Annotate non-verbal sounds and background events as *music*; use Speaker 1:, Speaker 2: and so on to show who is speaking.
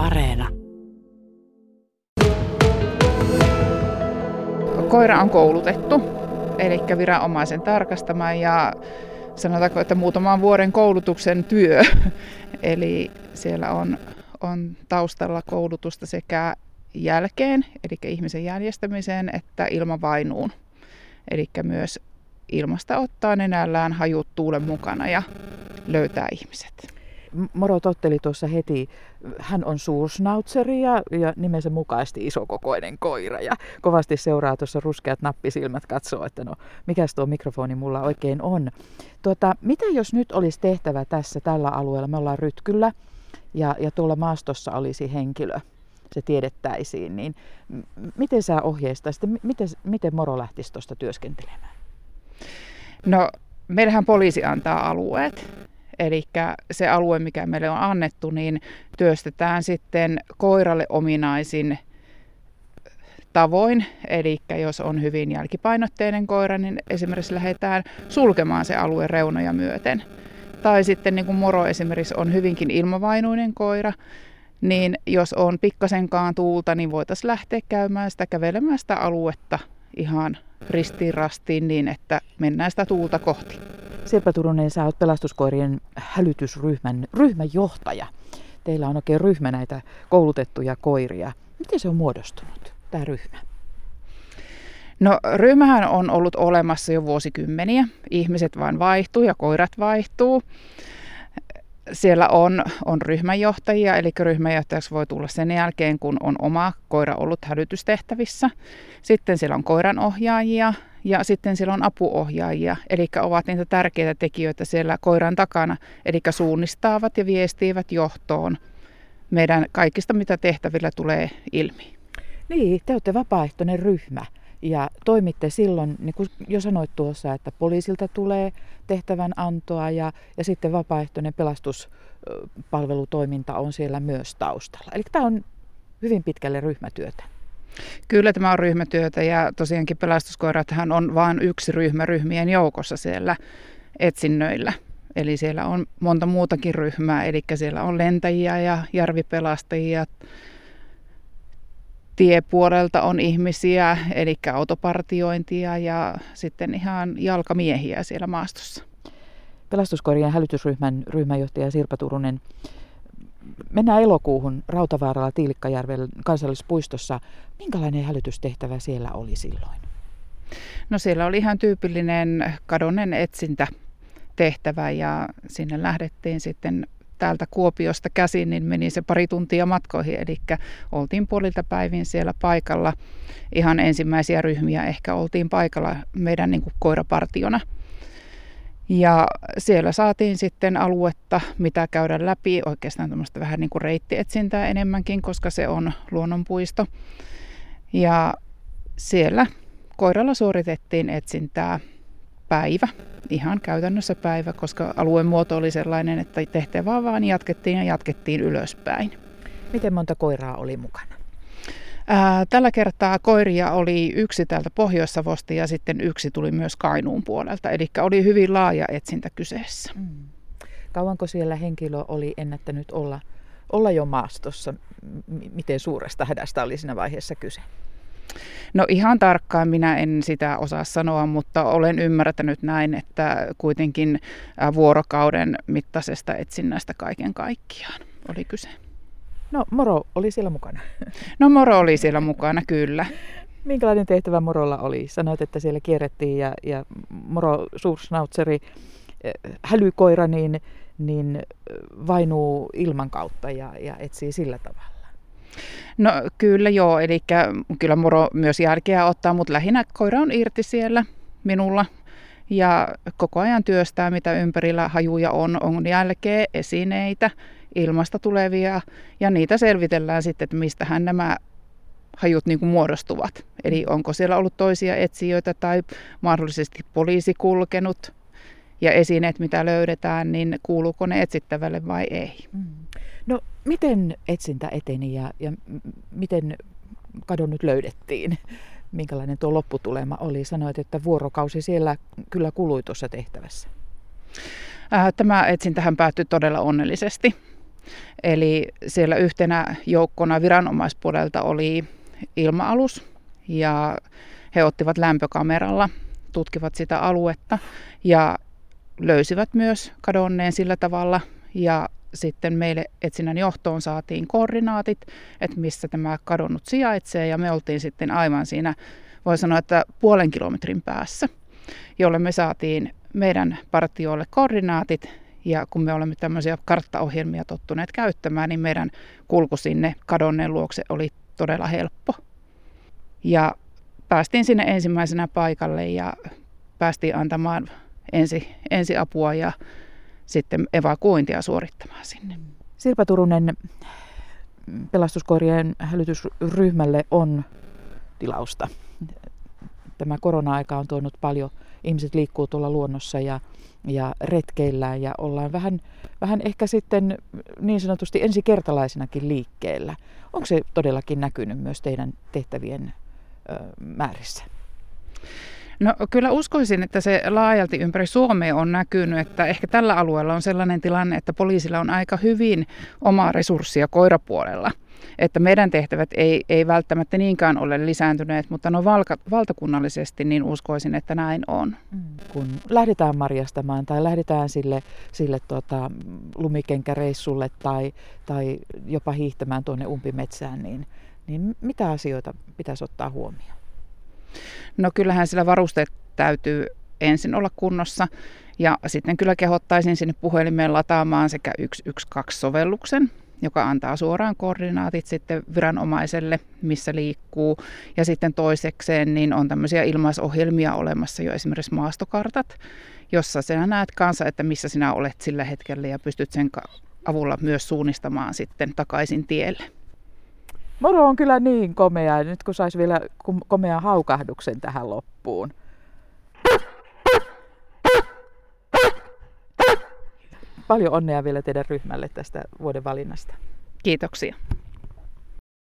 Speaker 1: Areena.
Speaker 2: Koira on koulutettu, eli viranomaisen tarkastama ja sanotaanko, että muutaman vuoden koulutuksen työ. *laughs* eli siellä on, on taustalla koulutusta sekä jälkeen, eli ihmisen jäljestämiseen, että ilmavainuun. Eli myös ilmasta ottaa nenällään hajut tuulen mukana ja löytää ihmiset.
Speaker 3: Moro totteli tuossa heti, hän on suursnautseri ja, ja nimensä mukaisesti isokokoinen koira ja kovasti seuraa tuossa ruskeat nappisilmät, katsoo, että no mikäs tuo mikrofoni mulla oikein on. Tuota, mitä jos nyt olisi tehtävä tässä tällä alueella, me ollaan Rytkyllä ja, ja tuolla maastossa olisi henkilö, se tiedettäisiin, niin miten sä ohjeistaisit, miten, miten Moro lähtisi tuosta työskentelemään?
Speaker 2: No, meillähän poliisi antaa alueet Eli se alue, mikä meille on annettu, niin työstetään sitten koiralle ominaisin tavoin. Eli jos on hyvin jälkipainotteinen koira, niin esimerkiksi lähdetään sulkemaan se alue reunoja myöten. Tai sitten niin kuin moro esimerkiksi on hyvinkin ilmavainuinen koira, niin jos on pikkasenkaan tuulta, niin voitaisiin lähteä käymään sitä kävelemään sitä aluetta ihan ristiin rastiin niin, että mennään sitä tuulta kohti.
Speaker 3: Sirpa Turunen, sä oot pelastuskoirien hälytysryhmän ryhmäjohtaja. Teillä on oikein ryhmä näitä koulutettuja koiria. Miten se on muodostunut, tämä ryhmä?
Speaker 2: No ryhmähän on ollut olemassa jo vuosikymmeniä. Ihmiset vain vaihtuu ja koirat vaihtuu siellä on, on ryhmänjohtajia, eli ryhmänjohtajaksi voi tulla sen jälkeen, kun on oma koira ollut hälytystehtävissä. Sitten siellä on koiranohjaajia ja sitten siellä on apuohjaajia, eli ovat niitä tärkeitä tekijöitä siellä koiran takana, eli suunnistaavat ja viestiivät johtoon meidän kaikista, mitä tehtävillä tulee ilmi.
Speaker 3: Niin, te olette vapaaehtoinen ryhmä. Ja toimitte silloin, niin kuin jo sanoit tuossa, että poliisilta tulee tehtävän antoa ja, ja sitten vapaaehtoinen pelastuspalvelutoiminta on siellä myös taustalla. Eli tämä on hyvin pitkälle ryhmätyötä.
Speaker 2: Kyllä tämä on ryhmätyötä ja tosiaankin pelastuskoirathan on vain yksi ryhmä ryhmien joukossa siellä etsinnöillä. Eli siellä on monta muutakin ryhmää, eli siellä on lentäjiä ja järvipelastajia, tiepuolelta on ihmisiä, eli autopartiointia ja sitten ihan jalkamiehiä siellä maastossa.
Speaker 3: Pelastuskorjien hälytysryhmän ryhmäjohtaja Sirpa Turunen. Mennään elokuuhun Rautavaaralla Tiilikkajärven kansallispuistossa. Minkälainen hälytystehtävä siellä oli silloin?
Speaker 2: No siellä oli ihan tyypillinen kadonnen etsintä tehtävä ja sinne lähdettiin sitten täältä Kuopiosta käsin, niin meni se pari tuntia matkoihin. Eli oltiin puolilta päivin siellä paikalla. Ihan ensimmäisiä ryhmiä ehkä oltiin paikalla meidän niin kuin koirapartiona. Ja siellä saatiin sitten aluetta, mitä käydä läpi, oikeastaan tämmöistä vähän niin kuin reittietsintää enemmänkin, koska se on luonnonpuisto. Ja siellä koiralla suoritettiin etsintää päivä, ihan käytännössä päivä, koska alueen muoto oli sellainen, että tehtävää vaan jatkettiin ja jatkettiin ylöspäin.
Speaker 3: Miten monta koiraa oli mukana?
Speaker 2: Ää, tällä kertaa koiria oli yksi täältä Pohjois-Savosta ja sitten yksi tuli myös Kainuun puolelta, eli oli hyvin laaja etsintä kyseessä. Mm.
Speaker 3: Kauanko siellä henkilö oli ennättänyt olla, olla jo maastossa? Miten suuresta hädästä oli siinä vaiheessa kyse?
Speaker 2: No ihan tarkkaan minä en sitä osaa sanoa, mutta olen ymmärtänyt näin, että kuitenkin vuorokauden mittaisesta etsinnästä kaiken kaikkiaan oli kyse.
Speaker 3: No Moro oli siellä mukana. *laughs*
Speaker 2: No Moro oli siellä mukana, kyllä.
Speaker 3: Minkälainen tehtävä Morolla oli? Sanoit, että siellä kierrettiin ja, ja Moro suursnautseri, hälykoira, niin, niin vainuu ilman kautta ja, ja etsii sillä tavalla.
Speaker 2: No kyllä joo, eli kyllä moro myös jälkeä ottaa, mutta lähinnä koira on irti siellä minulla ja koko ajan työstää, mitä ympärillä hajuja on, on jälkeä, esineitä, ilmasta tulevia ja niitä selvitellään sitten, että mistähän nämä hajut niin kuin muodostuvat. Eli onko siellä ollut toisia etsijöitä tai mahdollisesti poliisi kulkenut ja esineet, mitä löydetään, niin kuuluuko ne etsittävälle vai ei. Mm.
Speaker 3: No miten etsintä eteni ja, ja miten kadonnut löydettiin? Minkälainen tuo lopputulema oli? Sanoit, että vuorokausi siellä kyllä kului tuossa tehtävässä.
Speaker 2: Äh, tämä etsintähän päättyi todella onnellisesti. Eli siellä yhtenä joukkona viranomaispuolelta oli ilma-alus ja he ottivat lämpökameralla, tutkivat sitä aluetta ja löysivät myös kadonneen sillä tavalla. Ja sitten meille etsinnän johtoon saatiin koordinaatit, että missä tämä kadonnut sijaitsee. Ja me oltiin sitten aivan siinä, voi sanoa, että puolen kilometrin päässä, jolle me saatiin meidän partioille koordinaatit. Ja kun me olemme tämmöisiä karttaohjelmia tottuneet käyttämään, niin meidän kulku sinne kadonneen luokse oli todella helppo. Ja päästiin sinne ensimmäisenä paikalle ja päästiin antamaan ensi, ensiapua ja sitten evakuointia suorittamaan sinne.
Speaker 3: Sirpa Turunen, pelastuskoirien hälytysryhmälle on tilausta. Tämä korona-aika on tuonut paljon, ihmiset liikkuu tuolla luonnossa ja, ja retkeillään ja ollaan vähän, vähän ehkä sitten niin sanotusti ensikertalaisinakin liikkeellä. Onko se todellakin näkynyt myös teidän tehtävien ö, määrissä?
Speaker 2: No kyllä uskoisin, että se laajalti ympäri Suomea on näkynyt, että ehkä tällä alueella on sellainen tilanne, että poliisilla on aika hyvin omaa resurssia koirapuolella. Että meidän tehtävät ei, ei välttämättä niinkään ole lisääntyneet, mutta no valka, valtakunnallisesti niin uskoisin, että näin on. Mm.
Speaker 3: Kun lähdetään marjastamaan tai lähdetään sille, sille tuota, lumikenkäreissulle tai, tai jopa hiihtämään tuonne umpimetsään, niin, niin mitä asioita pitäisi ottaa huomioon?
Speaker 2: No kyllähän sillä varusteet täytyy ensin olla kunnossa ja sitten kyllä kehottaisin sinne puhelimeen lataamaan sekä 112-sovelluksen, joka antaa suoraan koordinaatit sitten viranomaiselle, missä liikkuu. Ja sitten toisekseen niin on tämmöisiä ilmaisohjelmia olemassa jo esimerkiksi maastokartat, jossa sinä näet kanssa, että missä sinä olet sillä hetkellä ja pystyt sen avulla myös suunnistamaan sitten takaisin tielle.
Speaker 3: Moro on kyllä niin komea. Nyt kun saisi vielä komean haukahduksen tähän loppuun. Paljon onnea vielä teidän ryhmälle tästä vuoden valinnasta.
Speaker 2: Kiitoksia.